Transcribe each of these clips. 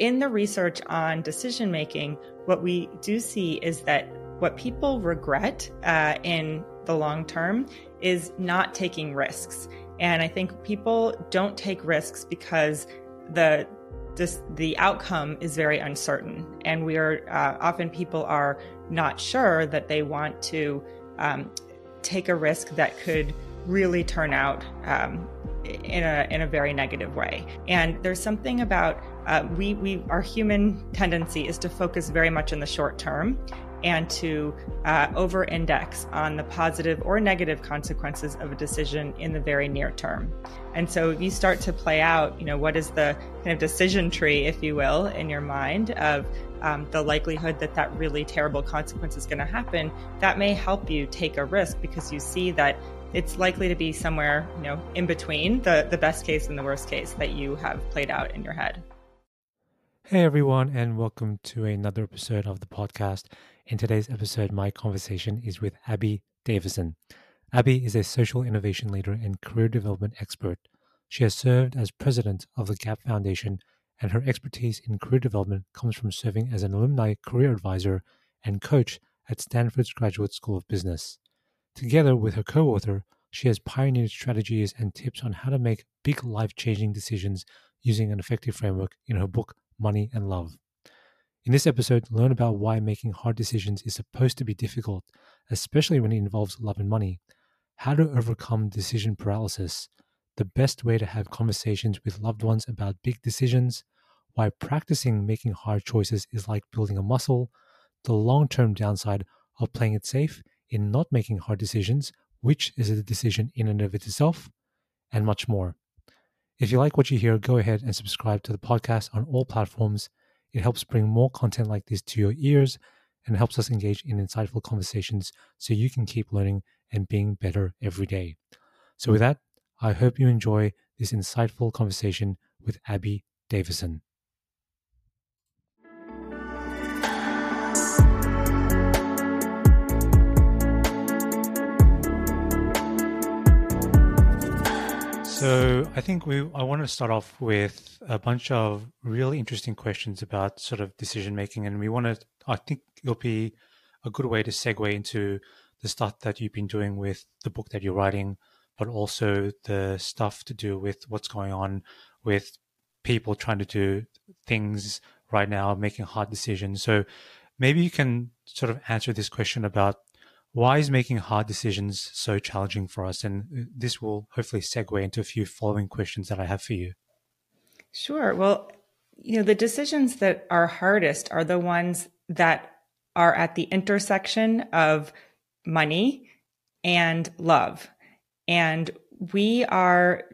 in the research on decision making, what we do see is that what people regret uh, in the long term is not taking risks. And I think people don't take risks because the this, the outcome is very uncertain, and we are uh, often people are not sure that they want to um, take a risk that could really turn out um, in a in a very negative way. And there's something about uh, we we our human tendency is to focus very much in the short term and to uh, over index on the positive or negative consequences of a decision in the very near term. And so if you start to play out, you know, what is the kind of decision tree, if you will, in your mind of um, the likelihood that that really terrible consequence is going to happen. That may help you take a risk because you see that it's likely to be somewhere, you know, in between the, the best case and the worst case that you have played out in your head. Hey everyone, and welcome to another episode of the podcast. In today's episode, my conversation is with Abby Davisson. Abby is a social innovation leader and career development expert. She has served as president of the GAP Foundation, and her expertise in career development comes from serving as an alumni career advisor and coach at Stanford's Graduate School of Business. Together with her co author, she has pioneered strategies and tips on how to make big life changing decisions using an effective framework in her book, Money and Love. In this episode, learn about why making hard decisions is supposed to be difficult, especially when it involves love and money, how to overcome decision paralysis, the best way to have conversations with loved ones about big decisions, why practicing making hard choices is like building a muscle, the long term downside of playing it safe, in not making hard decisions, which is a decision in and of itself, and much more. If you like what you hear, go ahead and subscribe to the podcast on all platforms. It helps bring more content like this to your ears and helps us engage in insightful conversations so you can keep learning and being better every day. So, with that, I hope you enjoy this insightful conversation with Abby Davisson. So I think we I want to start off with a bunch of really interesting questions about sort of decision making, and we want to. I think it'll be a good way to segue into the stuff that you've been doing with the book that you're writing, but also the stuff to do with what's going on with people trying to do things right now, making hard decisions. So maybe you can sort of answer this question about why is making hard decisions so challenging for us? And this will hopefully segue into a few following questions that I have for you. Sure. Well, you know, the decisions that are hardest are the ones that are at the intersection of money and love. And we are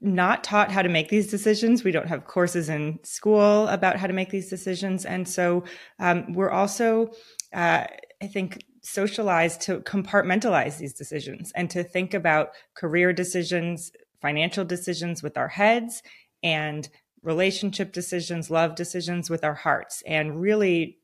not taught how to make these decisions. We don't have courses in school about how to make these decisions. And so um, we're also, uh, I think, socialized to compartmentalize these decisions and to think about career decisions, financial decisions with our heads, and relationship decisions, love decisions with our hearts, and really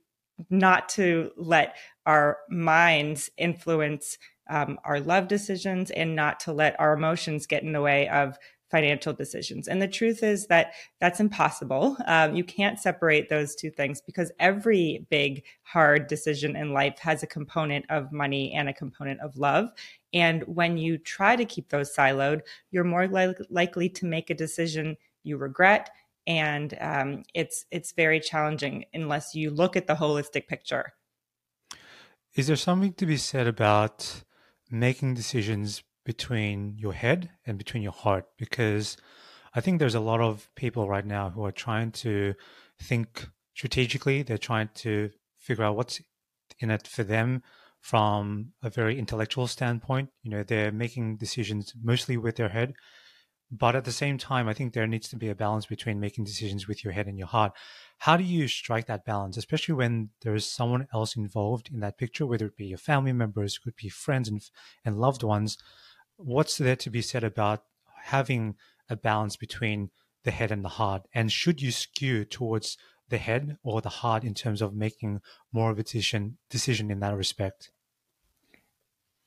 not to let our minds influence um, our love decisions and not to let our emotions get in the way of financial decisions. And the truth is that that's impossible. Um, you can't separate those two things because every big, hard decision in life has a component of money and a component of love. And when you try to keep those siloed, you're more li- likely to make a decision you regret. And um, it's it's very challenging unless you look at the holistic picture. Is there something to be said about making decisions between your head and between your heart because I think there's a lot of people right now who are trying to think strategically. They're trying to figure out what's in it for them from a very intellectual standpoint. You know, they're making decisions mostly with their head. But at the same time, I think there needs to be a balance between making decisions with your head and your heart. How do you strike that balance, especially when there is someone else involved in that picture, whether it be your family members, could be friends and, and loved ones? What's there to be said about having a balance between the head and the heart? And should you skew towards the head or the heart in terms of making more of a decision decision in that respect?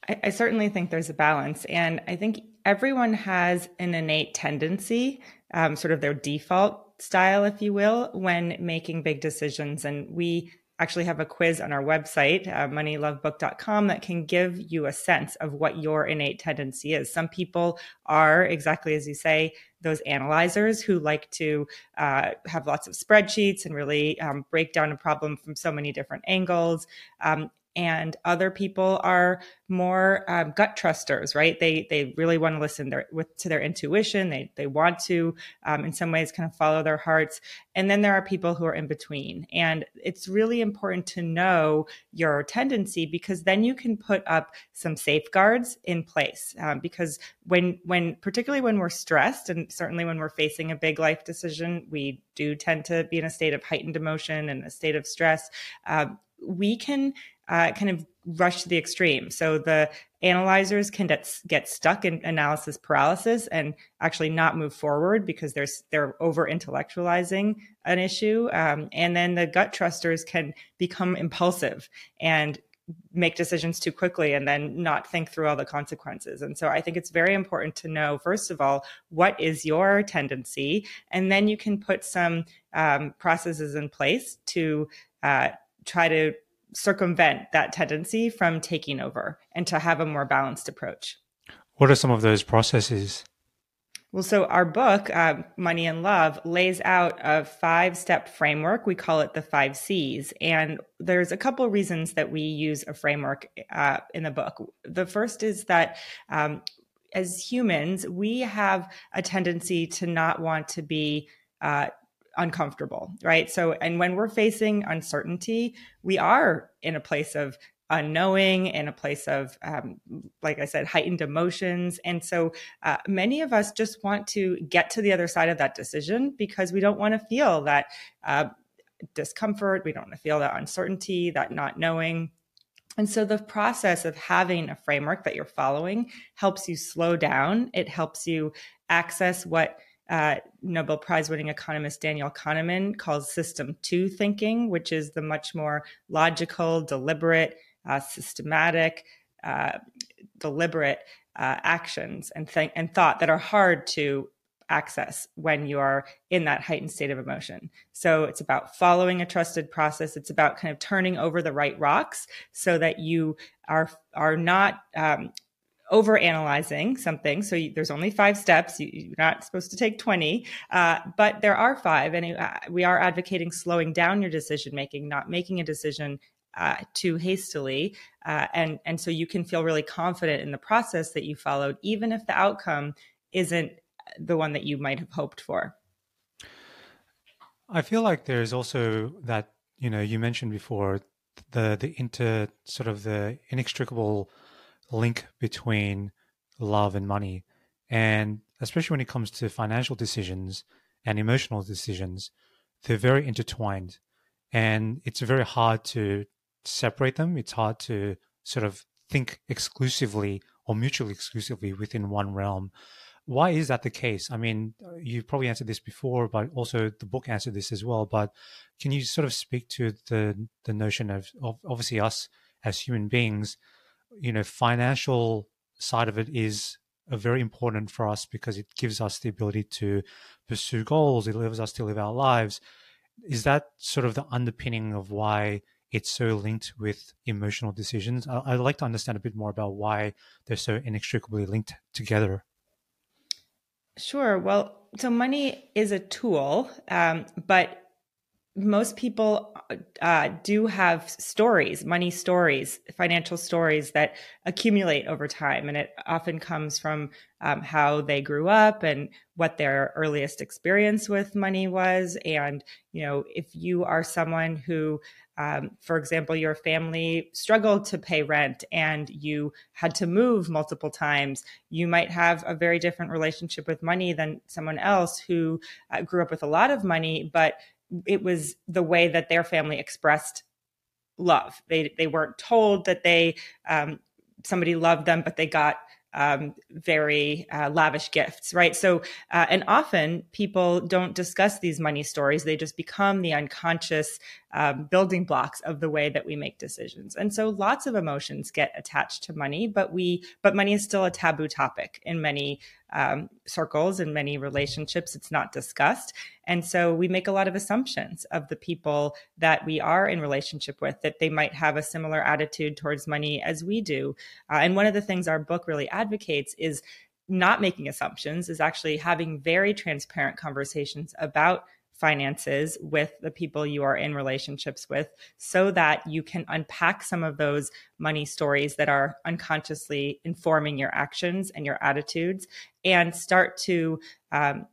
I, I certainly think there's a balance, and I think everyone has an innate tendency, um, sort of their default style, if you will, when making big decisions. And we actually have a quiz on our website, uh, moneylovebook.com, that can give you a sense of what your innate tendency is. Some people are, exactly as you say, those analyzers who like to uh, have lots of spreadsheets and really um, break down a problem from so many different angles. Um, and other people are more um, gut trusters, right? They they really want to listen their, with, to their intuition. They they want to, um, in some ways, kind of follow their hearts. And then there are people who are in between. And it's really important to know your tendency because then you can put up some safeguards in place. Um, because when when particularly when we're stressed, and certainly when we're facing a big life decision, we do tend to be in a state of heightened emotion and a state of stress. Uh, we can uh, kind of rush to the extreme. So the analyzers can get, get stuck in analysis paralysis and actually not move forward because they're they're over intellectualizing an issue. Um, and then the gut trusters can become impulsive and make decisions too quickly and then not think through all the consequences. And so I think it's very important to know, first of all, what is your tendency? And then you can put some um, processes in place to uh, try to circumvent that tendency from taking over and to have a more balanced approach. What are some of those processes? Well, so our book, uh, Money and Love, lays out a five step framework. We call it the five C's. And there's a couple of reasons that we use a framework uh, in the book. The first is that um, as humans, we have a tendency to not want to be uh, uncomfortable, right? So, and when we're facing uncertainty, we are in a place of unknowing in a place of um, like i said heightened emotions. And so uh, many of us just want to get to the other side of that decision because we don't want to feel that uh, discomfort. We don't want to feel that uncertainty that not knowing. And so the process of having a framework that you're following helps you slow down. It helps you access what uh, Nobel Prize winning economist Daniel Kahneman calls system two thinking, which is the much more logical, deliberate, uh, systematic, uh, deliberate uh, actions and, th- and thought that are hard to access when you are in that heightened state of emotion. So it's about following a trusted process. It's about kind of turning over the right rocks so that you are are not um, over analyzing something. So you, there's only five steps. You, are not supposed to take 20, uh, but there are five. And uh, we are advocating slowing down your decision making, not making a decision uh, too hastily. Uh, and, and so you can feel really confident in the process that you followed, even if the outcome isn't the one that you might have hoped for. I feel like there's also that, you know, you mentioned before the, the inter sort of the inextricable link between love and money. And especially when it comes to financial decisions and emotional decisions, they're very intertwined. And it's very hard to separate them. It's hard to sort of think exclusively or mutually exclusively within one realm. Why is that the case? I mean, uh, you've probably answered this before, but also the book answered this as well. But can you sort of speak to the the notion of, of obviously us as human beings you know, financial side of it is very important for us because it gives us the ability to pursue goals. It allows us to live our lives. Is that sort of the underpinning of why it's so linked with emotional decisions? I'd like to understand a bit more about why they're so inextricably linked together. Sure. Well, so money is a tool, um, but most people uh, do have stories, money stories, financial stories that accumulate over time. And it often comes from um, how they grew up and what their earliest experience with money was. And, you know, if you are someone who, um, for example, your family struggled to pay rent and you had to move multiple times, you might have a very different relationship with money than someone else who uh, grew up with a lot of money, but it was the way that their family expressed love. They they weren't told that they um, somebody loved them, but they got um, very uh, lavish gifts, right? So, uh, and often people don't discuss these money stories; they just become the unconscious um, building blocks of the way that we make decisions. And so, lots of emotions get attached to money, but we, but money is still a taboo topic in many um, circles in many relationships it's not discussed. And so we make a lot of assumptions of the people that we are in relationship with that they might have a similar attitude towards money as we do. Uh, and one of the things our book really advocates is not making assumptions is actually having very transparent conversations about finances with the people you are in relationships with so that you can unpack some of those money stories that are unconsciously informing your actions and your attitudes and start to um,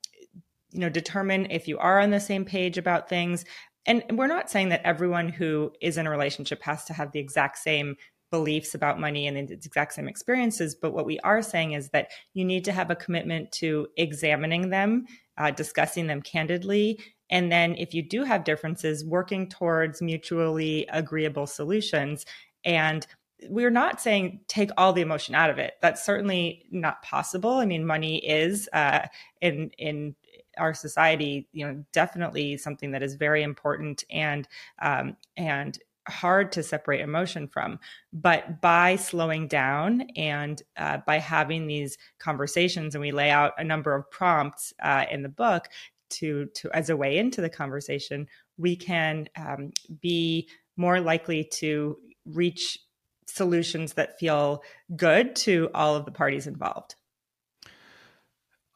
you know determine if you are on the same page about things and we're not saying that everyone who is in a relationship has to have the exact same beliefs about money and the exact same experiences. But what we are saying is that you need to have a commitment to examining them, uh, discussing them candidly. And then, if you do have differences, working towards mutually agreeable solutions. And we're not saying take all the emotion out of it. That's certainly not possible. I mean, money is uh, in in our society, you know, definitely something that is very important and um, and hard to separate emotion from. But by slowing down and uh, by having these conversations, and we lay out a number of prompts uh, in the book to to as a way into the conversation, we can um, be more likely to reach solutions that feel good to all of the parties involved.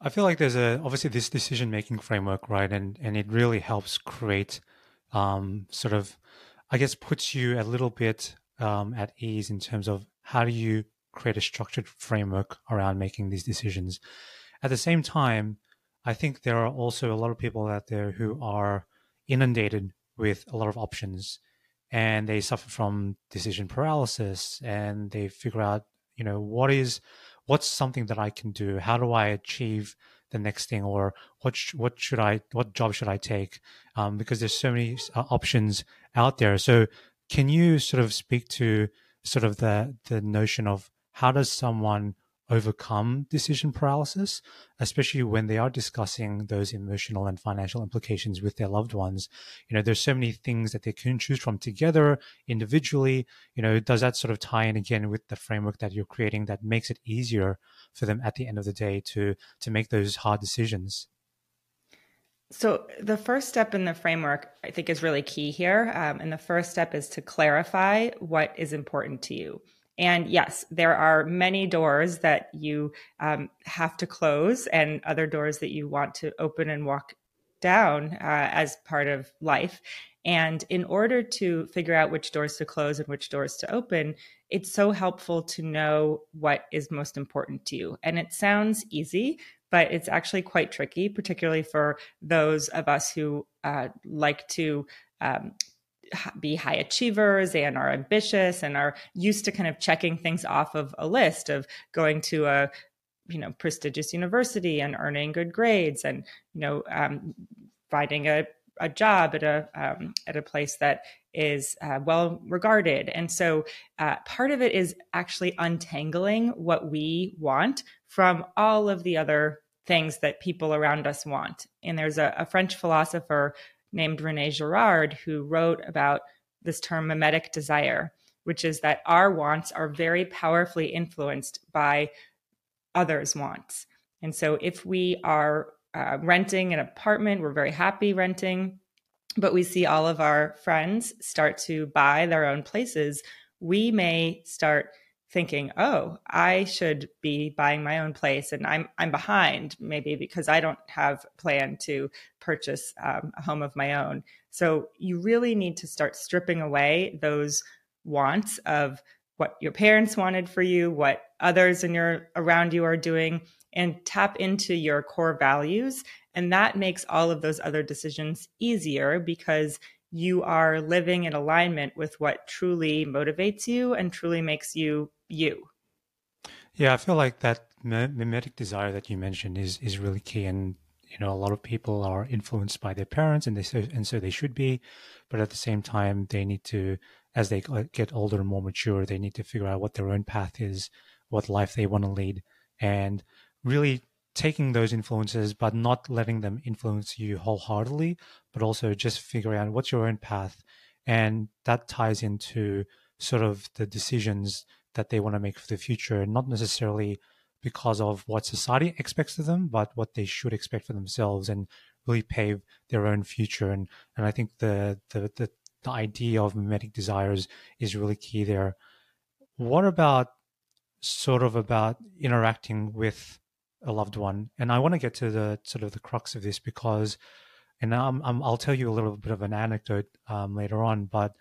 I feel like there's a obviously this decision making framework, right? And and it really helps create um, sort of I guess puts you a little bit um, at ease in terms of how do you create a structured framework around making these decisions. At the same time, I think there are also a lot of people out there who are inundated with a lot of options and they suffer from decision paralysis and they figure out, you know, what is what's something that I can do? How do I achieve the next thing? Or what sh- what should I what job should I take? Um, because there's so many uh, options out there. So can you sort of speak to sort of the the notion of how does someone overcome decision paralysis, especially when they are discussing those emotional and financial implications with their loved ones. You know, there's so many things that they can choose from together, individually. You know, does that sort of tie in again with the framework that you're creating that makes it easier for them at the end of the day to to make those hard decisions? So, the first step in the framework, I think, is really key here. Um, and the first step is to clarify what is important to you. And yes, there are many doors that you um, have to close and other doors that you want to open and walk down uh, as part of life. And in order to figure out which doors to close and which doors to open, it's so helpful to know what is most important to you. And it sounds easy, but it's actually quite tricky, particularly for those of us who uh, like to um, be high achievers and are ambitious and are used to kind of checking things off of a list of going to a you know prestigious university and earning good grades and you know um, finding a, a job at a um, at a place that is uh, well regarded. And so uh, part of it is actually untangling what we want from all of the other things that people around us want. And there's a, a french philosopher named Rene Girard who wrote about this term mimetic desire, which is that our wants are very powerfully influenced by others' wants. And so if we are uh, renting an apartment, we're very happy renting, but we see all of our friends start to buy their own places, we may start thinking, "Oh, I should be buying my own place, and I'm I'm behind maybe because I don't have plan to purchase um, a home of my own." So you really need to start stripping away those wants of what your parents wanted for you, what others in your around you are doing, and tap into your core values. And that makes all of those other decisions easier because you are living in alignment with what truly motivates you and truly makes you you. Yeah, I feel like that mimetic desire that you mentioned is is really key, and you know a lot of people are influenced by their parents, and they so and so they should be, but at the same time they need to, as they get older and more mature, they need to figure out what their own path is, what life they want to lead, and really taking those influences, but not letting them influence you wholeheartedly, but also just figuring out what's your own path, and that ties into sort of the decisions that they want to make for the future, not necessarily because of what society expects of them, but what they should expect for themselves and really pave their own future. And and I think the the the, the idea of mimetic desires is really key there. What about sort of about interacting with a loved one? And I want to get to the sort of the crux of this because, and I'm, i will tell you a little bit of an anecdote um, later on, but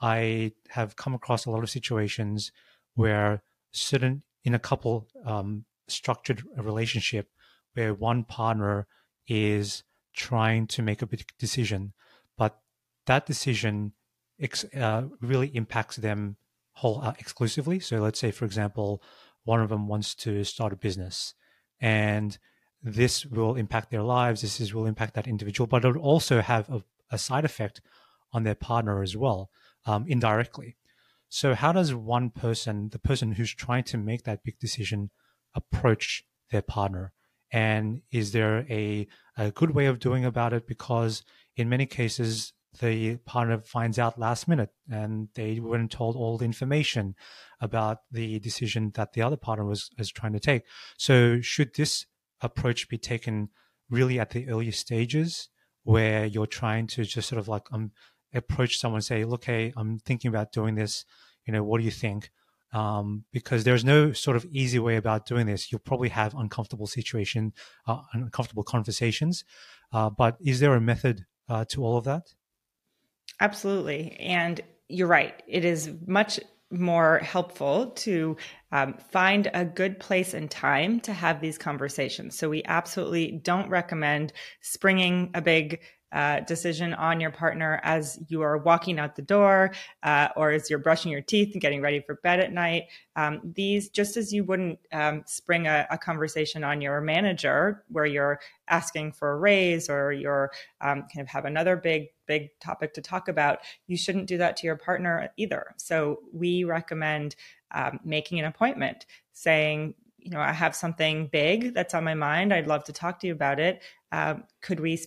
I have come across a lot of situations where certain in a couple um, structured relationship where one partner is trying to make a big decision, but that decision ex- uh, really impacts them whole uh, exclusively. So let's say, for example, one of them wants to start a business, and this will impact their lives. This is, will impact that individual, but it will also have a, a side effect on their partner as well, um, indirectly. So, how does one person, the person who's trying to make that big decision, approach their partner? And is there a, a good way of doing about it? Because in many cases, the partner finds out last minute and they weren't told all the information about the decision that the other partner was, was trying to take. So, should this approach be taken really at the early stages where you're trying to just sort of like um, approach someone say, look, hey, I'm thinking about doing this. You know, what do you think? Um, because there's no sort of easy way about doing this. You'll probably have uncomfortable situation, uh, uncomfortable conversations. Uh, but is there a method uh, to all of that? Absolutely. And you're right. It is much more helpful to um, find a good place and time to have these conversations. So we absolutely don't recommend springing a big uh, decision on your partner as you are walking out the door uh, or as you're brushing your teeth and getting ready for bed at night. Um, these, just as you wouldn't um, spring a, a, conversation on your manager where you're asking for a raise or you're um, kind of have another big, big topic to talk about, you shouldn't do that to your partner either. So we recommend um, making an appointment saying, you know, I have something big that's on my mind. I'd love to talk to you about it. Um, could we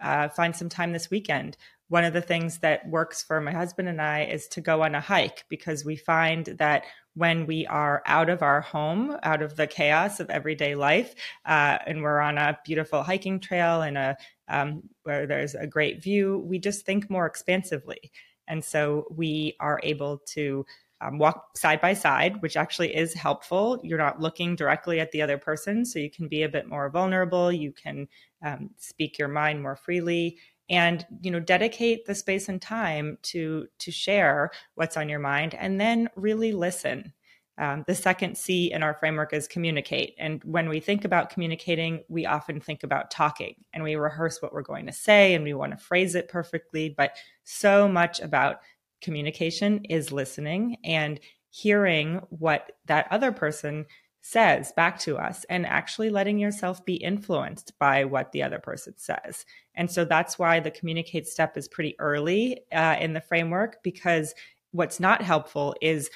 uh, find some time this weekend. One of the things that works for my husband and I is to go on a hike because we find that when we are out of our home, out of the chaos of everyday life, uh, and we're on a beautiful hiking trail and a um, where there's a great view, we just think more expansively, and so we are able to um, walk side by side, which actually is helpful. You're not looking directly at the other person, so you can be a bit more vulnerable. You can um, speak your mind more freely, and you know, dedicate the space and time to to share what's on your mind, and then really listen. Um, the second C in our framework is communicate. And when we think about communicating, we often think about talking and we rehearse what we're going to say and we want to phrase it perfectly. But so much about communication is listening and hearing what that other person says back to us and actually letting yourself be influenced by what the other person says. And so that's why the communicate step is pretty early uh, in the framework because what's not helpful is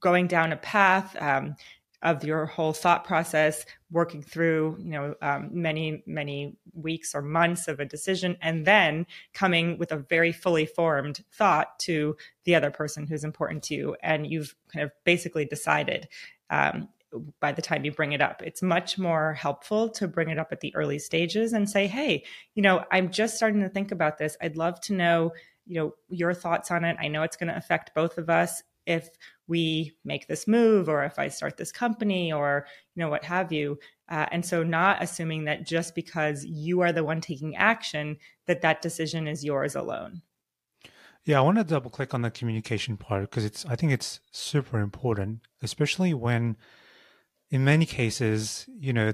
going down a path, um, of your whole thought process working through you know um, many many weeks or months of a decision and then coming with a very fully formed thought to the other person who's important to you and you've kind of basically decided um, by the time you bring it up. It's much more helpful to bring it up at the early stages and say hey you know i'm just starting to think about this. I'd love to know you know your thoughts on it. I know it's going to affect both of us if we make this move or if I start this company or you know what have you. Uh, and so not assuming that just because you are the one taking action that that decision is yours alone. Yeah, I want to double click on the communication part because it's I think it's super important, especially when in many cases, you know,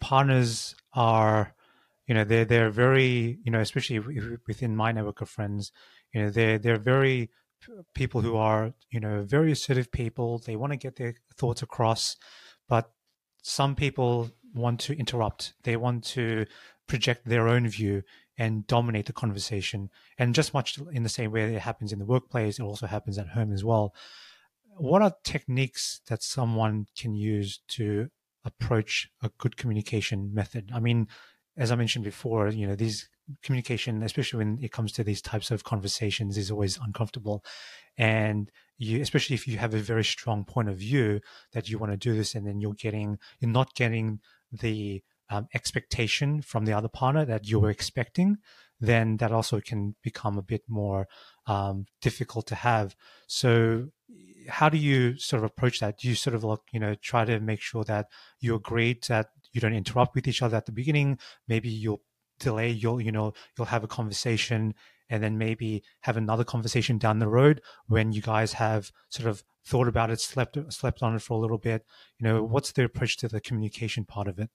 partners are you know they're they're very you know especially within my network of friends you know they're they're very people who are you know very assertive people. They want to get their thoughts across but some people want to interrupt. They want to project their own view and dominate the conversation. And just much in the same way that it happens in the workplace it also happens at home as well. What are techniques that someone can use to approach a good communication method? I mean as i mentioned before you know these communication, especially when it comes to these types of conversations, is always uncomfortable. And you, especially if you have a very strong point of view that you want to do this, and then you're getting, you're not getting the um, expectation from the other partner that you were expecting, then that also can become a bit more um, difficult to have. So, how do you sort of approach that? Do you sort of like, you know, try to make sure that you agree that you don't interrupt with each other at the beginning? Maybe you'll delay, you'll, you know, you'll have a conversation and then maybe have another conversation down the road when you guys have sort of thought about it, slept slept on it for a little bit. You know, what's the approach to the communication part of it?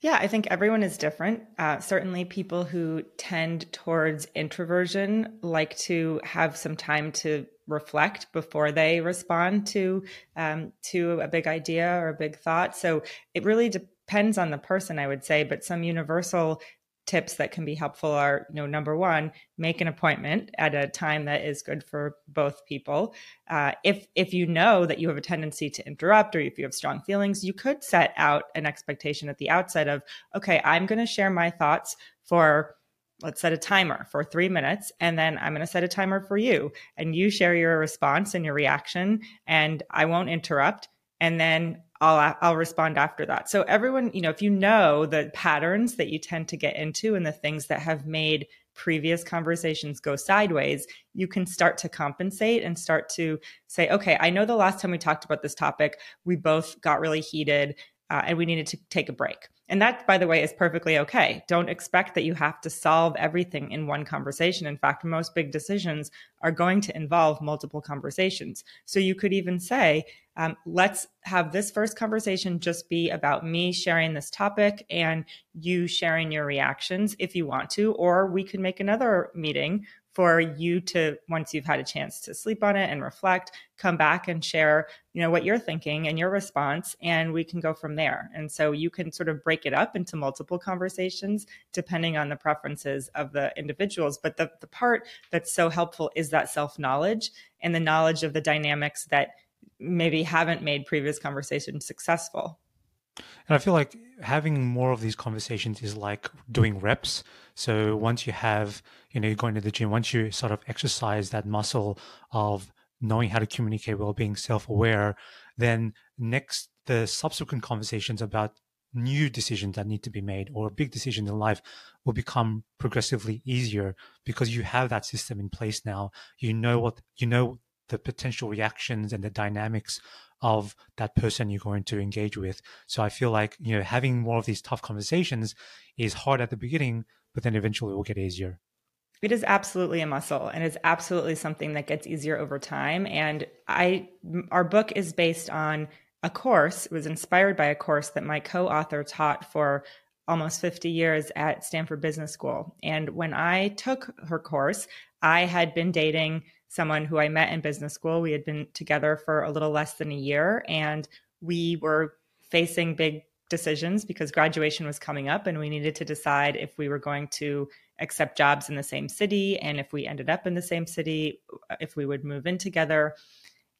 Yeah, I think everyone is different. Uh, certainly, people who tend towards introversion like to have some time to reflect before they respond to um, to a big idea or a big thought. So it really depends on the person, I would say. But some universal tips that can be helpful are you know number one make an appointment at a time that is good for both people. Uh, if if you know that you have a tendency to interrupt or if you have strong feelings you could set out an expectation at the outset of okay i'm going to share my thoughts for let's set a timer for three minutes and then i'm going to set a timer for you. And you share your response and your reaction and i won't interrupt. And then I'll I'll respond after that. So everyone, you know, if you know the patterns that you tend to get into and the things that have made previous conversations go sideways, you can start to compensate and start to say, okay, I know the last time we talked about this topic, we both got really heated uh, and we needed to take a break. And that, by the way, is perfectly okay. Don't expect that you have to solve everything in one conversation. In fact, most big decisions are going to involve multiple conversations. So you could even say, um, let's have this first conversation just be about me sharing this topic and you sharing your reactions if you want to. Or we could make another meeting for you to once you've had a chance to sleep on it and reflect come back and share you know what you're thinking and your response and we can go from there. And so you can sort of break it up into multiple conversations depending on the preferences of the individuals. But the, the part that's so helpful is that self-knowledge and the knowledge of the dynamics that maybe haven't made previous conversations successful and I feel like having more of these conversations is like doing reps. So once you have, you know, you're going to the gym, once you sort of exercise that muscle of knowing how to communicate well, being self aware, then next, the subsequent conversations about new decisions that need to be made or big decision in life will become progressively easier because you have that system in place now. You know what, you know, the potential reactions and the dynamics of that person you're going to engage with. So I feel like, you know, having more of these tough conversations is hard at the beginning, but then eventually it will get easier. It is absolutely a muscle and it's absolutely something that gets easier over time. And I, our book is based on a course. It was inspired by a course that my co-author taught for almost 50 years at Stanford Business School. And when I took her course, I had been dating someone who I met in business school. We had been together for a little less than a year and we were facing big decisions because graduation was coming up and we needed to decide if we were going to accept jobs in the same city and if we ended up in the same city, if we would move in together.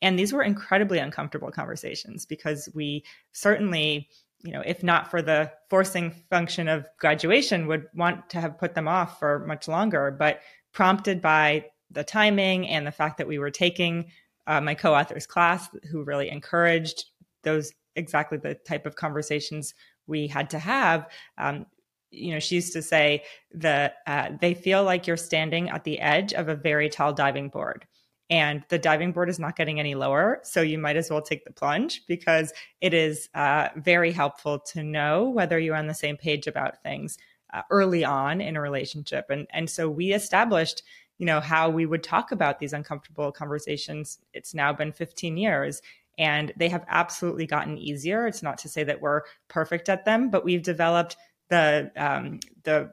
And these were incredibly uncomfortable conversations because we certainly, you know, if not for the forcing function of graduation, would want to have put them off for much longer. But prompted by the timing and the fact that we were taking uh, my co-author's class who really encouraged those exactly the type of conversations we had to have um, you know she used to say that uh, they feel like you're standing at the edge of a very tall diving board and the diving board is not getting any lower so you might as well take the plunge because it is uh, very helpful to know whether you're on the same page about things uh, early on in a relationship and and so we established you know how we would talk about these uncomfortable conversations. It's now been 15 years and they have absolutely gotten easier. It's not to say that we're perfect at them but we've developed the um, the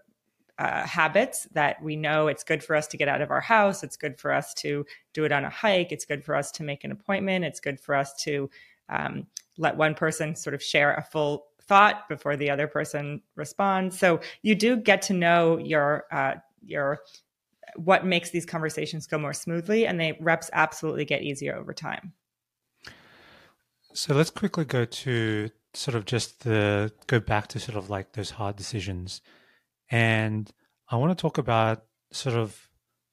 uh, habits that we know it's good for us to get out of our house. It's good for us to do it on a hike. It's good for us to make an appointment. It's good for us to um, let one person sort of share a full thought before the other person responds. So you do get to know your uh, your what makes these conversations go more smoothly and they reps absolutely get easier over time so let's quickly go to sort of just the go back to sort of like those hard decisions and i want to talk about sort of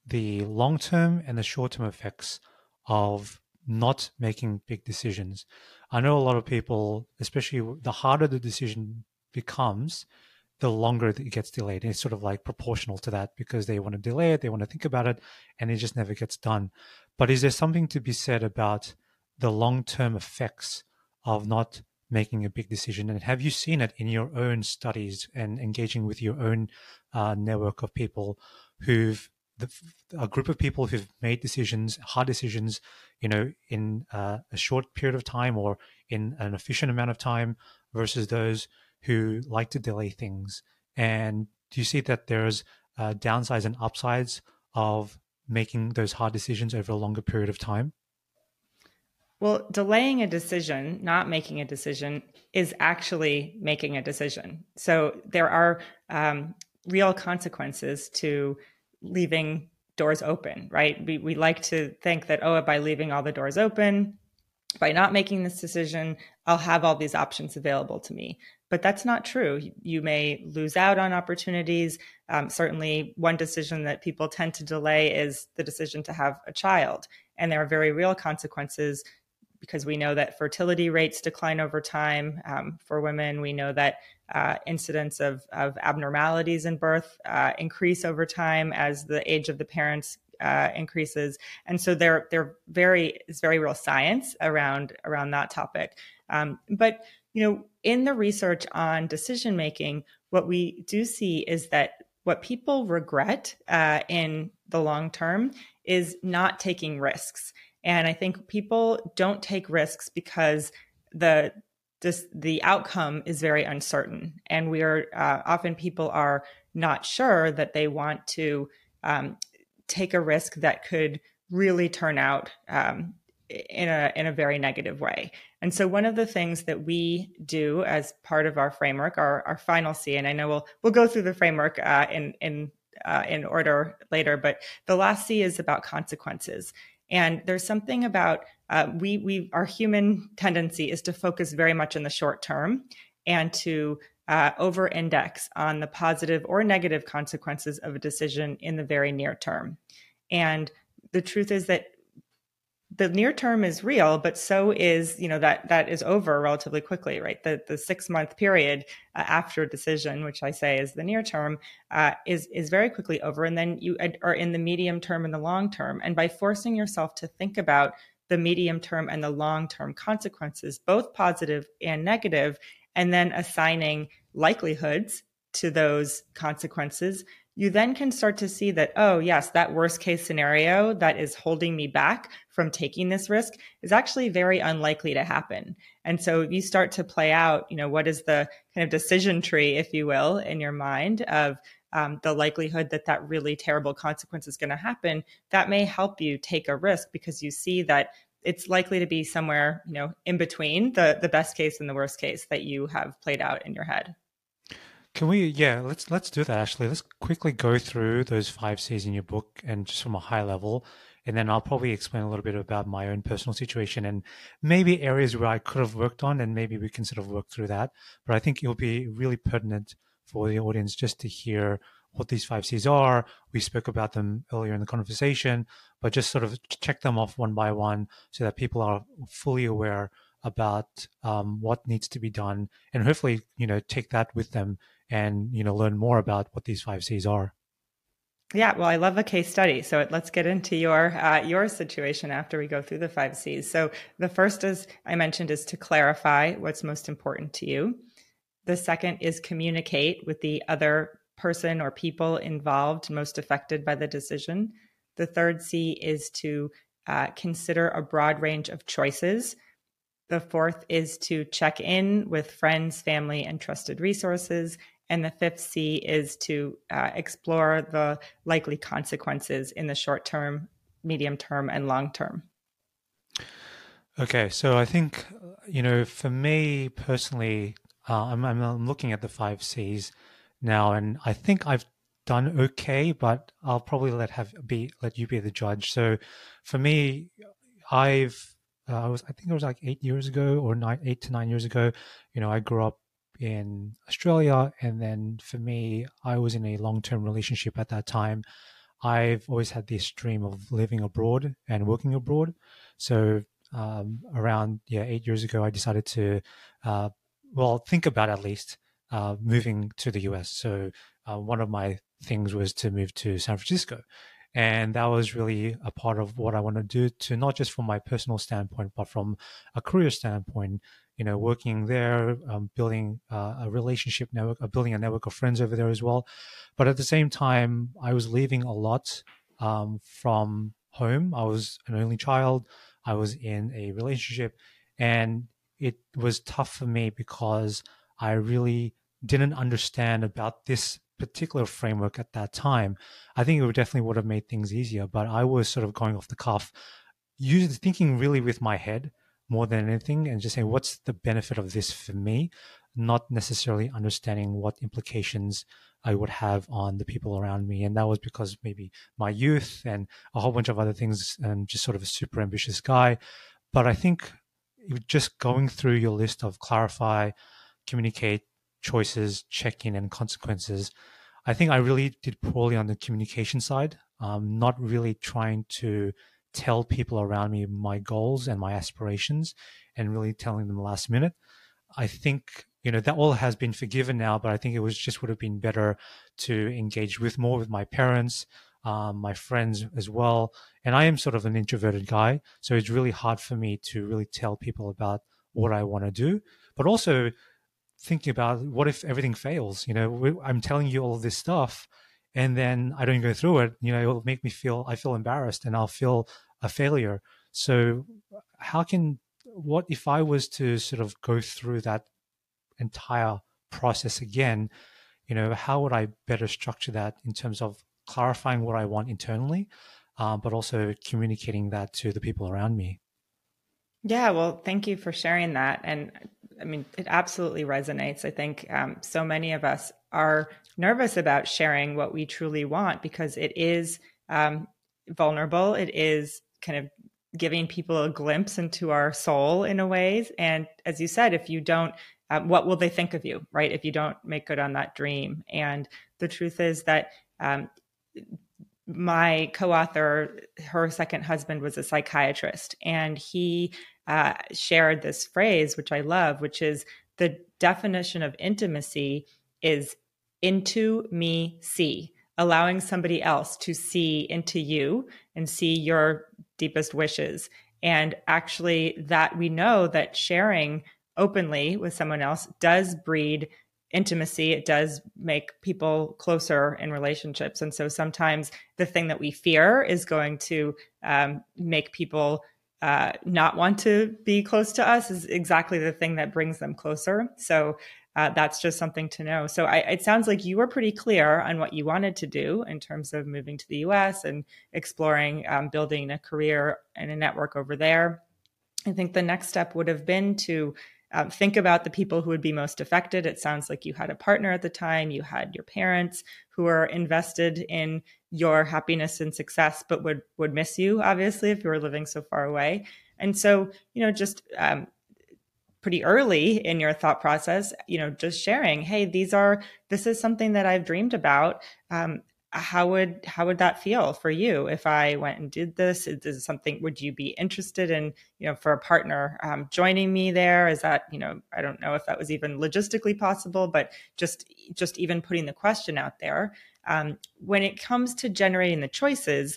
the long term and the short term effects of not making big decisions. I know a lot of people, especially the harder the decision becomes, the longer that it gets delayed. And it's sort of like proportional to that because they want to delay it, they want to think about it, and it just never gets done. But is there something to be said about the long term effects of not making a big decision? And have you seen it in your own studies and engaging with your own uh, network of people who've the, a group of people who've made decisions, hard decisions, you know, in uh, a short period of time or in an efficient amount of time versus those who like to delay things? And do you see that there's uh, downsides and upsides of making those hard decisions over a longer period of time? Well, delaying a decision, not making a decision, is actually making a decision. So there are um, real consequences to leaving doors open, right? We, we like to think that, oh, by leaving all the doors open, by not making this decision, I'll have all these options available to me. But that's not true. You may lose out on opportunities. Um, certainly, one decision that people tend to delay is the decision to have a child. And there are very real consequences because we know that fertility rates decline over time um, for women. We know that uh, incidence of, of abnormalities in birth uh, increase over time as the age of the parents uh, increases, and so there there very is very real science around around that topic. Um, but you know, in the research on decision making, what we do see is that what people regret uh, in the long term is not taking risks. And I think people don't take risks because the this, the outcome is very uncertain, and we are uh, often people are not sure that they want to um, take a risk that could really turn out um, in a in a very negative way. And so one of the things that we do as part of our framework, our, our final C, and I know we'll we'll go through the framework uh, in in uh, in order later, but the last C is about consequences. And there's something about uh, we we our human tendency is to focus very much in the short term and to uh, over index on the positive or negative consequences of a decision in the very near term. And the truth is that the near term is real, but so is you know that that is over relatively quickly, right? The the six month period uh, after decision, which I say is the near term, uh, is is very quickly over, and then you are in the medium term and the long term. And by forcing yourself to think about the medium term and the long term consequences, both positive and negative, and then assigning likelihoods to those consequences, you then can start to see that, oh, yes, that worst case scenario that is holding me back from taking this risk is actually very unlikely to happen. And so if you start to play out, you know, what is the kind of decision tree, if you will, in your mind of um, the likelihood that that really terrible consequence is going to happen, that may help you take a risk because you see that it's likely to be somewhere, you know, in between the the best case and the worst case that you have played out in your head. Can we? Yeah, let's let's do that. Actually, let's quickly go through those five C's in your book, and just from a high level, and then I'll probably explain a little bit about my own personal situation and maybe areas where I could have worked on, and maybe we can sort of work through that. But I think it'll be really pertinent for the audience just to hear what these five C's are. We spoke about them earlier in the conversation, but just sort of check them off one by one so that people are fully aware about um, what needs to be done, and hopefully, you know, take that with them and you know learn more about what these five C's are. Yeah, well, I love a case study. So let's get into your uh, your situation after we go through the five C's. So the first, as I mentioned, is to clarify what's most important to you. The second is communicate with the other person or people involved most affected by the decision. The third C is to uh, consider a broad range of choices. The fourth is to check in with friends, family, and trusted resources. And the fifth C is to uh, explore the likely consequences in the short term, medium term, and long term. Okay, so I think, you know, for me personally, uh, I'm, I'm looking at the five C's now, and I think I've done okay, but I'll probably let have be let you be the judge. So, for me, I've uh, I was I think it was like eight years ago or nine eight to nine years ago. You know, I grew up in Australia. And then for me, I was in a long term relationship at that time. I've always had this dream of living abroad and working abroad. So um, around yeah eight years ago, I decided to uh, well think about at least uh, moving to the US. So uh, one of my things was to move to San Francisco. And that was really a part of what I want to do to not just from my personal standpoint, but from a career standpoint, you know, working there, um, building uh, a relationship network, uh, building a network of friends over there as well. But at the same time, I was leaving a lot um, from home. I was an only child. I was in a relationship, and it was tough for me because I really didn't understand about this particular framework at that time. I think it would definitely would have made things easier, but I was sort of going off the cuff, using thinking really with my head more than anything and just saying, what's the benefit of this for me? Not necessarily understanding what implications I would have on the people around me. And that was because maybe my youth and a whole bunch of other things and just sort of a super ambitious guy. But I think just going through your list of clarify, communicate, choices, check in, and consequences, I think I really did poorly on the communication side, um, not really trying to tell people around me my goals and my aspirations and really telling them last minute. I think you know that all has been forgiven now, but I think it was just would have been better to engage with more with my parents, um, my friends as well. And I am sort of an introverted guy, so it's really hard for me to really tell people about what I want to do. But also thinking about what if everything fails? You know, I'm telling you all this stuff, and then I don't go through it. You know, it'll make me feel I feel embarrassed, and I'll feel a failure. So, how can what if I was to sort of go through that entire process again? You know, how would I better structure that in terms of clarifying what I want internally, um, but also communicating that to the people around me? Yeah, well, thank you for sharing that. And I mean, it absolutely resonates. I think um, so many of us are nervous about sharing what we truly want because it is um, vulnerable. It is kind of giving people a glimpse into our soul in a ways. And as you said, if you don't, um, what will they think of you, right? If you don't make good on that dream. And the truth is that um, my co-author, her second husband was a psychiatrist, and he uh, shared this phrase, which I love, which is the definition of intimacy is into me see allowing somebody else to see into you and see your deepest wishes. And actually, that we know that sharing openly with someone else does breed intimacy. It does make people closer in relationships. And so sometimes the thing that we fear is going to um, make people uh, not want to be close to us is exactly the thing that brings them closer. So uh, that's just something to know. So I, it sounds like you were pretty clear on what you wanted to do in terms of moving to the US and exploring um, building a career and a network over there. I think the next step would have been to um, think about the people who would be most affected. It sounds like you had a partner at the time, you had your parents who are invested in your happiness and success, but would would miss you obviously if you were living so far away. And so, you know, just um, pretty early in your thought process, you know, just sharing, hey, these are this is something that I've dreamed about. Um, how would how would that feel for you if I went and did this? Is this something would you be interested in? You know, for a partner um, joining me there? Is that you know I don't know if that was even logistically possible, but just just even putting the question out there. Um, when it comes to generating the choices,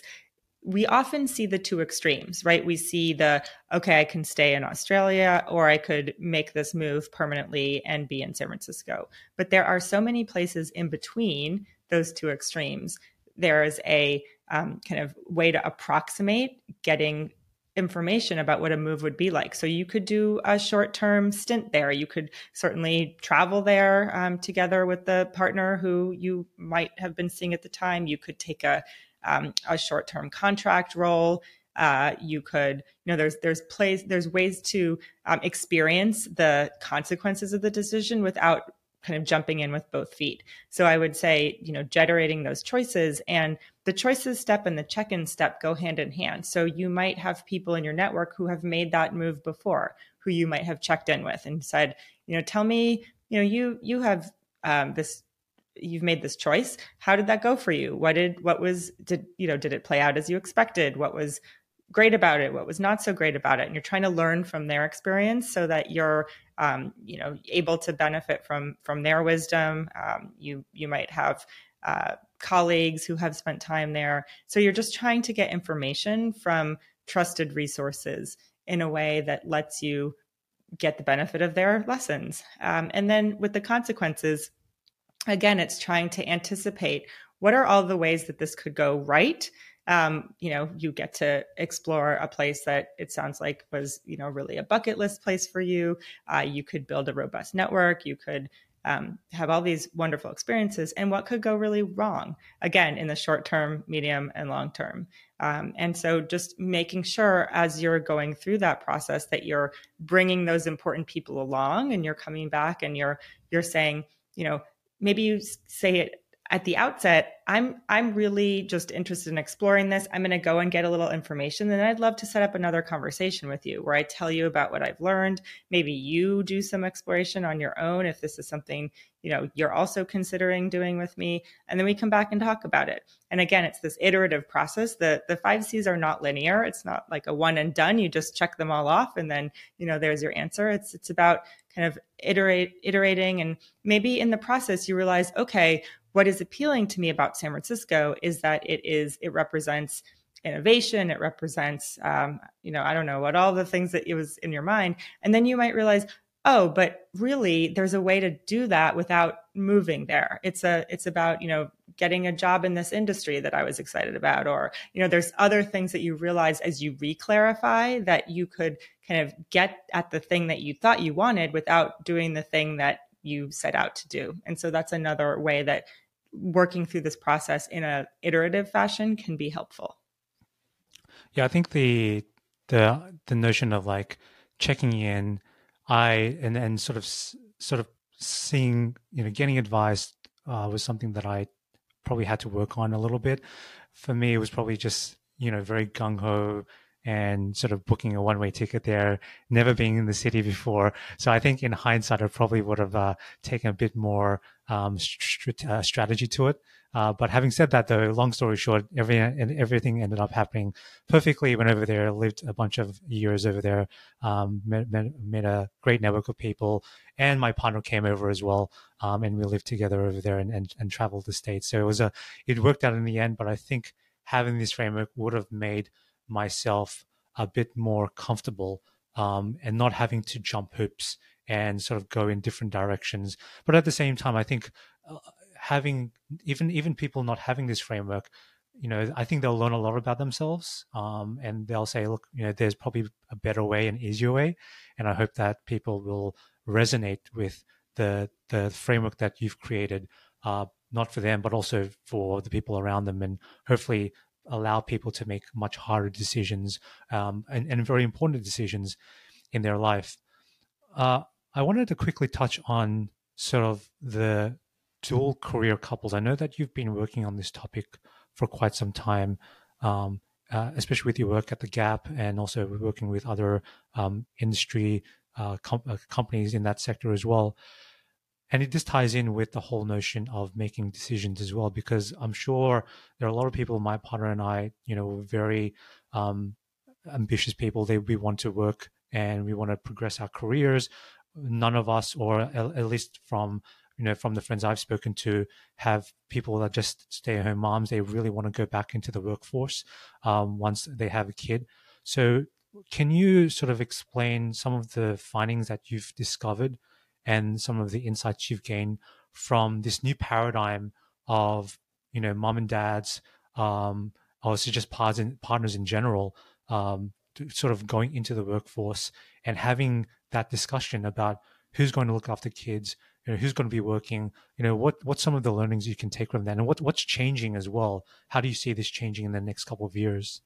we often see the two extremes, right? We see the, okay, I can stay in Australia or I could make this move permanently and be in San Francisco. But there are so many places in between those two extremes. There is a um, kind of way to approximate getting information about what a move would be like. So you could do a short term stint there. You could certainly travel there um, together with the partner who you might have been seeing at the time. You could take a um, a short term contract role. Uh, you could, you know, there's there's plays there's ways to um, experience the consequences of the decision without kind of jumping in with both feet. So I would say, you know, generating those choices and the choices step and the check-in step go hand in hand. So you might have people in your network who have made that move before, who you might have checked in with and said, you know, tell me, you know, you you have um, this you've made this choice. How did that go for you? What did what was did you know did it play out as you expected? What was great about it? What was not so great about it? And you're trying to learn from their experience so that you're um, you know able to benefit from from their wisdom. Um, you you might have uh, colleagues who have spent time there. So you're just trying to get information from trusted resources in a way that lets you get the benefit of their lessons. Um, and then with the consequences, again, it's trying to anticipate what are all the ways that this could go right. Um, you know, you get to explore a place that it sounds like was, you know, really a bucket list place for you. Uh, you could build a robust network. You could um, have all these wonderful experiences and what could go really wrong again in the short term medium and long term um, and so just making sure as you're going through that process that you're bringing those important people along and you're coming back and you're you're saying you know maybe you say it at the outset i'm i'm really just interested in exploring this. I'm going to go and get a little information then i'd love to set up another conversation with you where i tell you about what i've learned. Maybe you do some exploration on your own if this is something you know you're also considering doing with me and then we come back and talk about it. And again it's this iterative process. The the five c's are not linear. It's not like a one and done. You just check them all off and then you know there's your answer. It's it's about kind of iterate iterating and maybe in the process you realize okay what is appealing to me about San Francisco is that it is it represents innovation it represents um, you know i don't know what all the things that it was in your mind and then you might realize oh but really there's a way to do that without moving there. It's a it's about you know getting a job in this industry that i was excited about or you know there's other things that you realize as you reclarify that you could kind of get at the thing that you thought you wanted without doing the thing that you set out to do. And so that's another way that working through this process in a iterative fashion can be helpful. Yeah, I think the the the notion of like checking in, I and and sort of sort of seeing you know getting advice uh, was something that I probably had to work on a little bit. For me, it was probably just you know very gung ho and sort of booking a one way ticket there, never being in the city before. So I think in hindsight, I probably would have uh, taken a bit more um, st- uh, strategy to it. Uh, but having said that, though, long story short, every and everything ended up happening perfectly. Went over there, lived a bunch of years over there, um, met, met, met, a great network of people, and my partner came over as well, um, and we lived together over there and, and, and traveled the states. So it was a it worked out in the end. But I think having this framework would have made myself a bit more comfortable um, and not having to jump hoops and sort of go in different directions. But at the same time, I think uh, having even even people not having this framework, you know, I think they'll learn a lot about themselves, um, and they'll say, look, you know, there's probably a better way, an easier way, and I hope that people will resonate with the the framework that you've created. Uh, not for them, but also for the people around them, and hopefully allow people to make much harder decisions um, and, and, very important decisions in their life. Uh, I wanted to quickly touch on sort of the dual career couples. I know that you've been working on this topic for quite some time, um, uh, especially with your work at the Gap and also working with other um, industry uh, com- uh, companies in that sector as well and it just ties in with the whole notion of making decisions as well because i'm sure there are a lot of people my partner and i you know very um, ambitious people. They we want to work and we want to progress our careers. None of us or at least from you know from the friends i've spoken to have people that just stay at home moms. They really want to go back into the workforce um, once they have a kid. So can you sort of explain some of the findings that you've discovered and some of the insights you've gained from this new paradigm of you know mom and dads um also just partners in general um sort of going into the workforce and having that discussion about who's going to look after kids you know who's going to be working you know what what's some of the learnings you can take from that and what what's changing as well? How do you see this changing in the next couple of years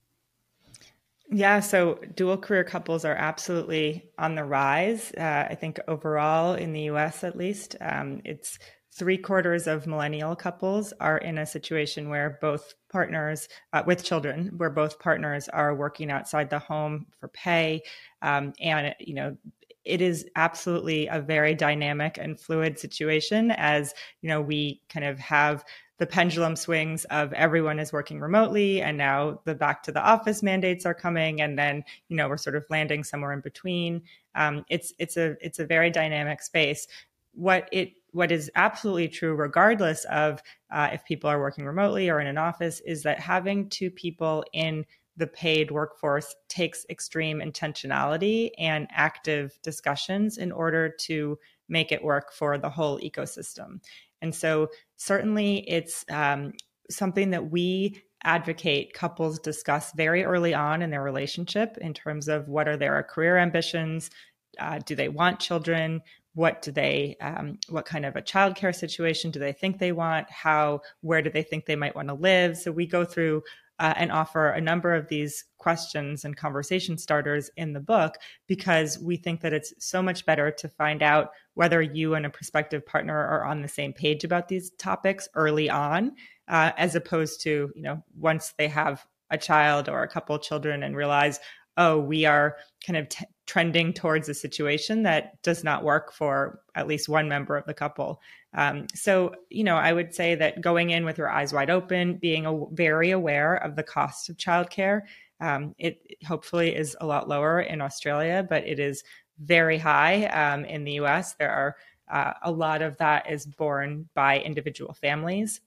yeah, so dual career couples are absolutely on the rise. Uh, I think overall in the US, at least, um, it's three quarters of millennial couples are in a situation where both partners uh, with children, where both partners are working outside the home for pay, um, and you know it is absolutely a very dynamic and fluid situation as you know we kind of have the pendulum swings of everyone is working remotely and now the back to the office mandates are coming and then you know we're sort of landing somewhere in between um, it's it's a it's a very dynamic space what it what is absolutely true regardless of uh, if people are working remotely or in an office is that having two people in the paid workforce takes extreme intentionality and active discussions in order to make it work for the whole ecosystem. And so, certainly, it's um, something that we advocate couples discuss very early on in their relationship in terms of what are their career ambitions, uh, do they want children, what do they um, what kind of a childcare situation do they think they want? How where do they think they might want to live? So we go through uh, and offer a number of these questions and conversation starters in the book because we think that it's so much better to find out whether you and a prospective partner are on the same page about these topics early on uh, as opposed to you know once they have a child or a couple children and realize oh we are kind of t- trending towards a situation that does not work for at least one member of the couple um, so, you know, I would say that going in with your eyes wide open, being a, very aware of the cost of childcare, um, it hopefully is a lot lower in Australia, but it is very high um, in the US. There are uh, a lot of that is borne by individual families.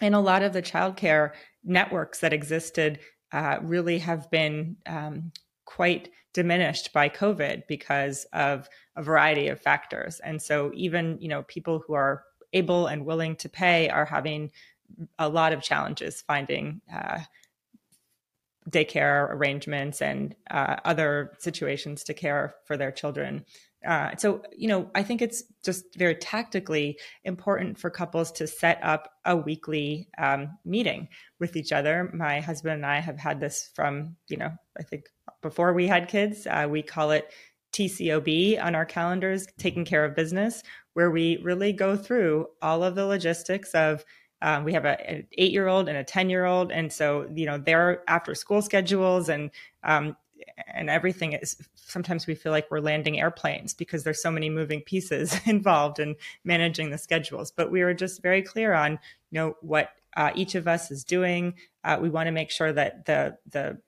And a lot of the childcare networks that existed uh, really have been um, quite diminished by COVID because of a variety of factors. And so even, you know, people who are able and willing to pay are having a lot of challenges finding uh, daycare arrangements and uh, other situations to care for their children. Uh, so, you know, I think it's just very tactically important for couples to set up a weekly um, meeting with each other. My husband and I have had this from, you know, I think before we had kids. Uh, we call it TCOB on our calendars, taking care of business, where we really go through all of the logistics of um, we have a, an eight year old and a 10 year old. And so, you know, their after school schedules and, um, and everything is sometimes we feel like we're landing airplanes because there's so many moving pieces involved in managing the schedules. But we were just very clear on, you know, what uh, each of us is doing. Uh, we want to make sure that the the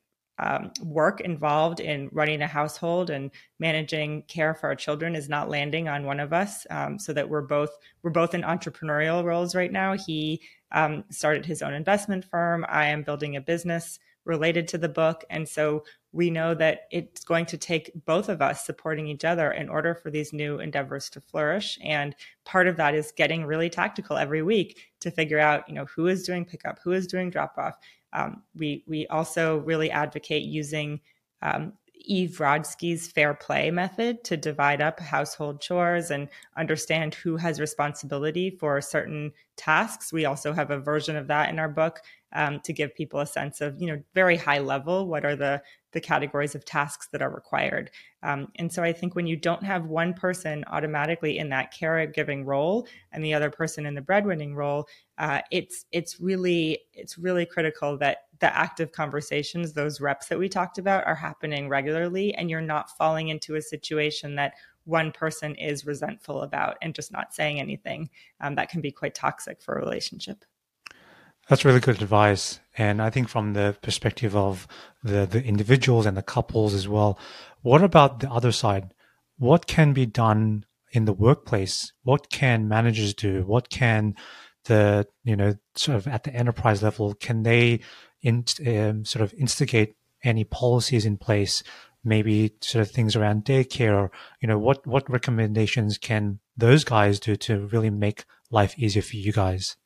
um, work involved in running a household and managing care for our children is not landing on one of us um, so that we're both we're both in entrepreneurial roles right now he um, started his own investment firm i am building a business related to the book. And so we know that it's going to take both of us supporting each other in order for these new endeavors to flourish. And part of that is getting really tactical every week to figure out you know who is doing pickup who is doing drop off. Um, we we also really advocate using um, Eve Rodsky's fair play method to divide up household chores and understand who has responsibility for certain tasks. We also have a version of that in our book um, to give people a sense of, you know, very high level what are the the categories of tasks that are required. Um, and so I think when you don't have one person automatically in that caregiving role and the other person in the breadwinning role, uh, it's it's really it's really critical that the active conversations, those reps that we talked about, are happening regularly, and you're not falling into a situation that one person is resentful about and just not saying anything. Um, that can be quite toxic for a relationship. That's really good advice. And I think from the perspective of the, the individuals and the couples as well, what about the other side? What can be done in the workplace? What can managers do? What can the, you know, sort of at the enterprise level, can they in, um, sort of instigate any policies in place? Maybe sort of things around daycare, or, you know, what, what recommendations can those guys do to really make life easier for you guys?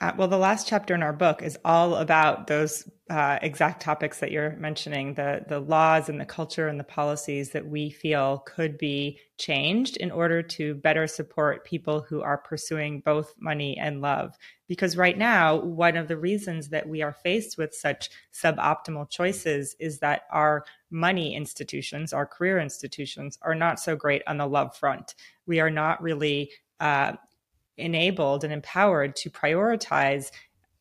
Uh, well, the last chapter in our book is all about those uh, exact topics that you're mentioning the the laws and the culture and the policies that we feel could be changed in order to better support people who are pursuing both money and love. Because right now, one of the reasons that we are faced with such suboptimal choices is that our money institutions, our career institutions, are not so great on the love front. We are not really uh, enabled and empowered to prioritize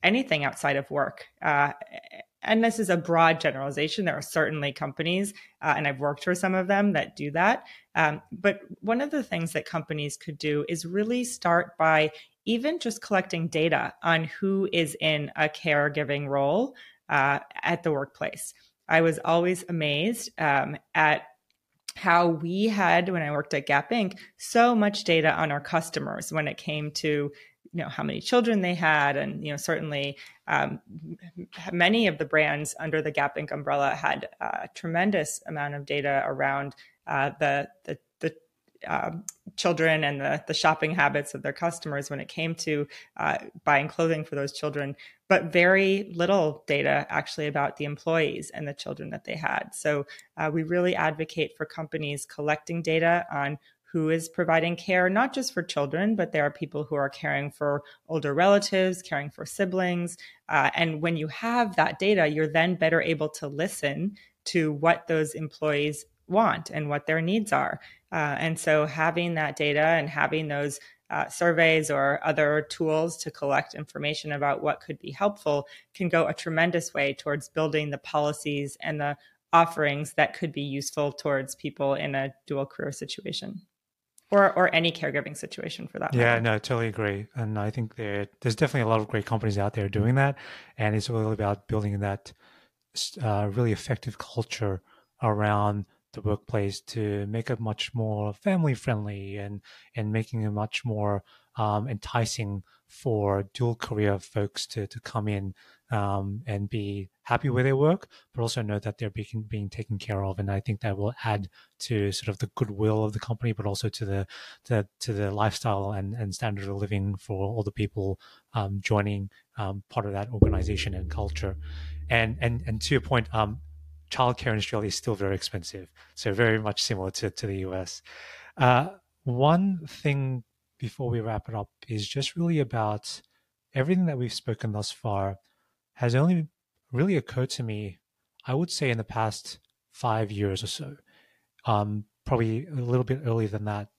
anything outside of work. Uh, and this is a broad generalization. There are certainly companies, uh, and I've worked for some of them that do that. Um, but one of the things that companies could do is really start by even just collecting data on who is in a caregiving role uh, at the workplace. I was always amazed um, at how we had when I worked at Gap Inc. so much data on our customers when it came to you know how many children they had and you know certainly um, many of the brands under the gap inc umbrella had a tremendous amount of data around uh, the the um, children and the, the shopping habits of their customers when it came to uh, buying clothing for those children, but very little data actually about the employees and the children that they had. So uh, we really advocate for companies collecting data on who is providing care, not just for children, but there are people who are caring for older relatives, caring for siblings. Uh, and when you have that data, you're then better able to listen to what those employees want and what their needs are. Uh, and so having that data and having those uh, surveys or other tools to collect information about what could be helpful can go a tremendous way towards building the policies and the offerings that could be useful towards people in a dual career situation or or any caregiving situation for that. Yeah, matter. no, totally agree. And I think there there's definitely a lot of great companies out there doing that, and it's really about building that uh, really effective culture around the workplace to make it much more family friendly and and making it much more um, enticing for dual career folks to to come in um, and be happy with their work, but also know that they're being being taken care of. And I think that will add to sort of the goodwill of the company, but also to the to, to the lifestyle and, and standard of living for all the people um, joining um, part of that organization and culture. And and and to your point, um, childcare in Australia is still very expensive. So very much similar to, to the US. Uh, one thing before we wrap it up is just really about everything that we've spoken thus far has only really occurred to me, I would say in the past five years or so. Um, probably a little bit earlier than that.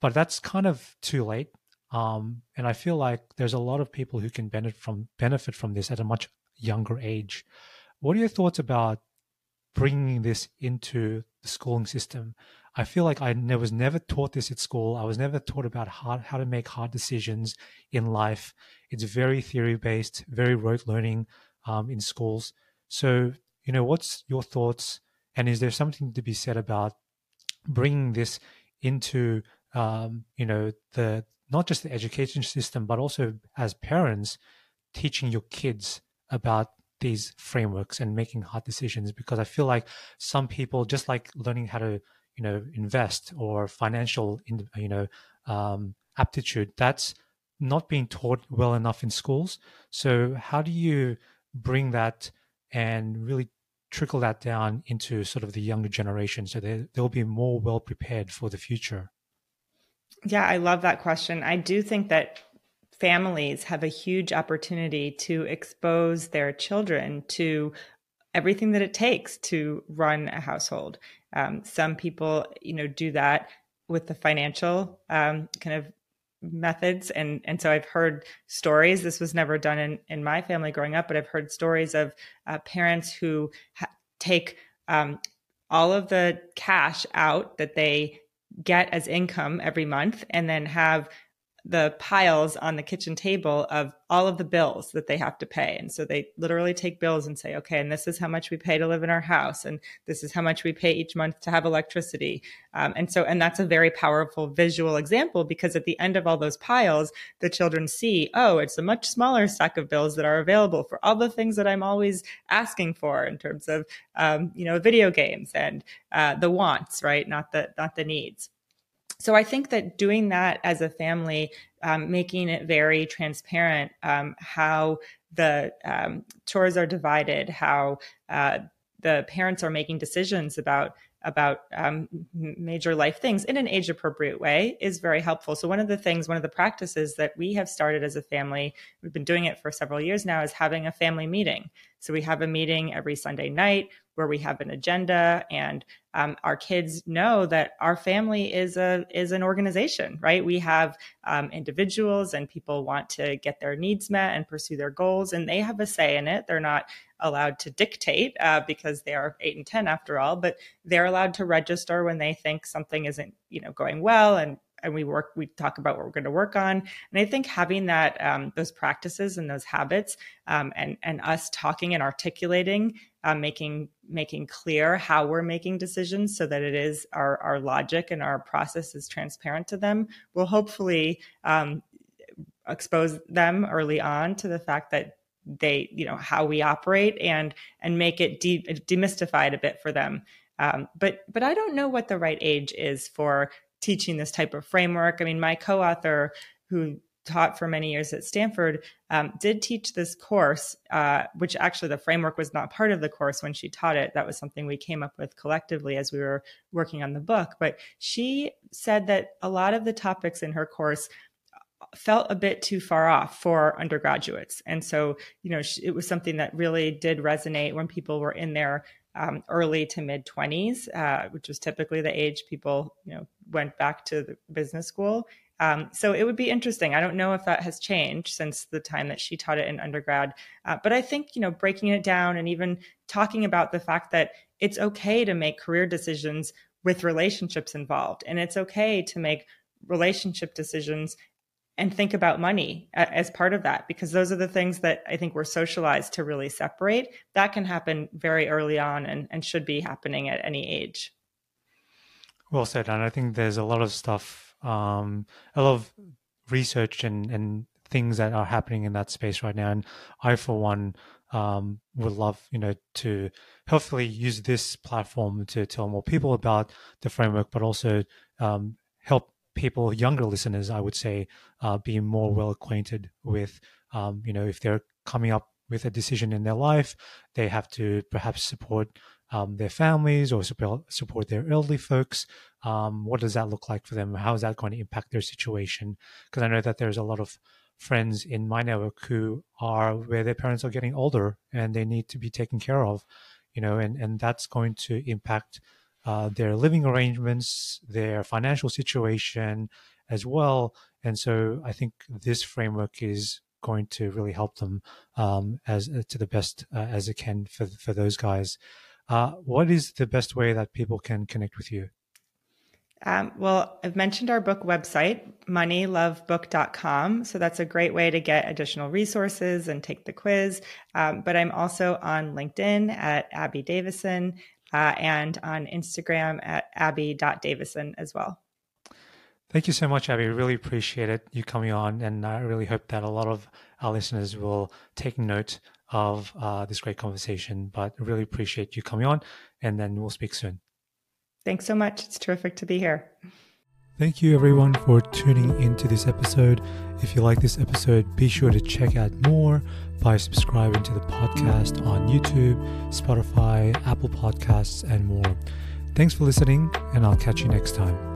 But that's kind of too late. Um, and I feel like there's a lot of people who can benefit from benefit from this at a much younger age. What are your thoughts about bringing this into the schooling system. I feel like I was never taught this at school. I was never taught about how, how to make hard decisions in life. It's very theory based, very rote learning um, in schools. So, you know, what's your thoughts? And is there something to be said about bringing this into, um, you know, the not just the education system, but also as parents, teaching your kids about these frameworks and making hard decisions because I feel like some people just like learning how to you know invest or financial in, you know um, aptitude that's not being taught well enough in schools. So how do you bring that and really trickle that down into sort of the younger generation so they, they'll be more well prepared for the future? Yeah, I love that question. I do think that families have a huge opportunity to expose their children to everything that it takes to run a household. Um, some people, you know, do that with the financial um, kind of methods and and so i've heard stories this was never done in in my family growing up but i've heard stories of uh, parents who ha- take um, all of the cash out that they get as income every month and then have the piles on the kitchen table of all of the bills that they have to pay. And so they literally take bills and say, okay, and this is how much we pay to live in our house. And this is how much we pay each month to have electricity. Um, and so, and that's a very powerful visual example because at the end of all those piles, the children see, oh, it's a much smaller stack of bills that are available for all the things that I'm always asking for in terms of, um, you know, video games and uh, the wants, right? Not the, not the needs. So I think that doing that as a family, um, making it very transparent um, how the um, chores are divided, how uh, the parents are making decisions about about um, major life things in an age appropriate way is very helpful. So, one of the things, one of the practices that we have started as a family, we've been doing it for several years now, is having a family meeting. So, we have a meeting every Sunday night where we have an agenda and um, our kids know that our family is a is an organization right? We have um, individuals and people want to get their needs met and pursue their goals and they have a say in it. They're not allowed to dictate uh, because they are eight and ten after all but they're allowed to register when they think something isn't you know going well and and we work we talk about what we're going to work on. And i think having that um, those practices and those habits um, and and us talking and articulating um, making making clear how we're making decisions so that it is our our logic and our process is transparent to them will hopefully um, expose them early on to the fact that they you know how we operate and and make it de- demystified a bit for them. Um, but but I don't know what the right age is for teaching this type of framework. I mean, my co-author who taught for many years at Stanford um, did teach this course, uh, which actually the framework was not part of the course when she taught it. That was something we came up with collectively as we were working on the book. But she said that a lot of the topics in her course felt a bit too far off for undergraduates. And so, you know, it was something that really did resonate when people were in their um, early to mid 20s, uh, which was typically the age people, you know, went back to the business school. Um, so it would be interesting. I don't know if that has changed since the time that she taught it in undergrad, uh, but I think you know breaking it down and even talking about the fact that it's okay to make career decisions with relationships involved, and it's okay to make relationship decisions and think about money as part of that because those are the things that I think we're socialized to really separate. That can happen very early on and, and should be happening at any age. Well said. And I think there's a lot of stuff, um, a lot of research and, and things that are happening in that space right now. And I, for one, um, would love, you know, to hopefully use this platform to tell more people about the framework, but also um, help people, younger listeners, I would say, uh, be more well acquainted with, um, you know, if they're coming up with a decision in their life, they have to perhaps support um, their families or support, support their elderly folks. Um, what does that look like for them? How is that going to impact their situation? Because I know that there's a lot of friends in my network who are where their parents are getting older and they need to be taken care of, you know, and, and that's going to impact uh, their living arrangements, their financial situation as well. And so I think this framework is going to really help them um, as uh, to the best uh, as it can for for those guys. Uh, what is the best way that people can connect with you? Um, well, I've mentioned our book website, moneylovebook.com. So that's a great way to get additional resources and take the quiz. Um, but I'm also on LinkedIn at Abby Davisson uh, and on Instagram at abby.davisson as well. Thank you so much, Abby. Really appreciate it you coming on, and I really hope that a lot of our listeners will take note of uh, this great conversation. But really appreciate you coming on, and then we'll speak soon. Thanks so much. It's terrific to be here. Thank you, everyone, for tuning into this episode. If you like this episode, be sure to check out more by subscribing to the podcast on YouTube, Spotify, Apple Podcasts, and more. Thanks for listening, and I'll catch you next time.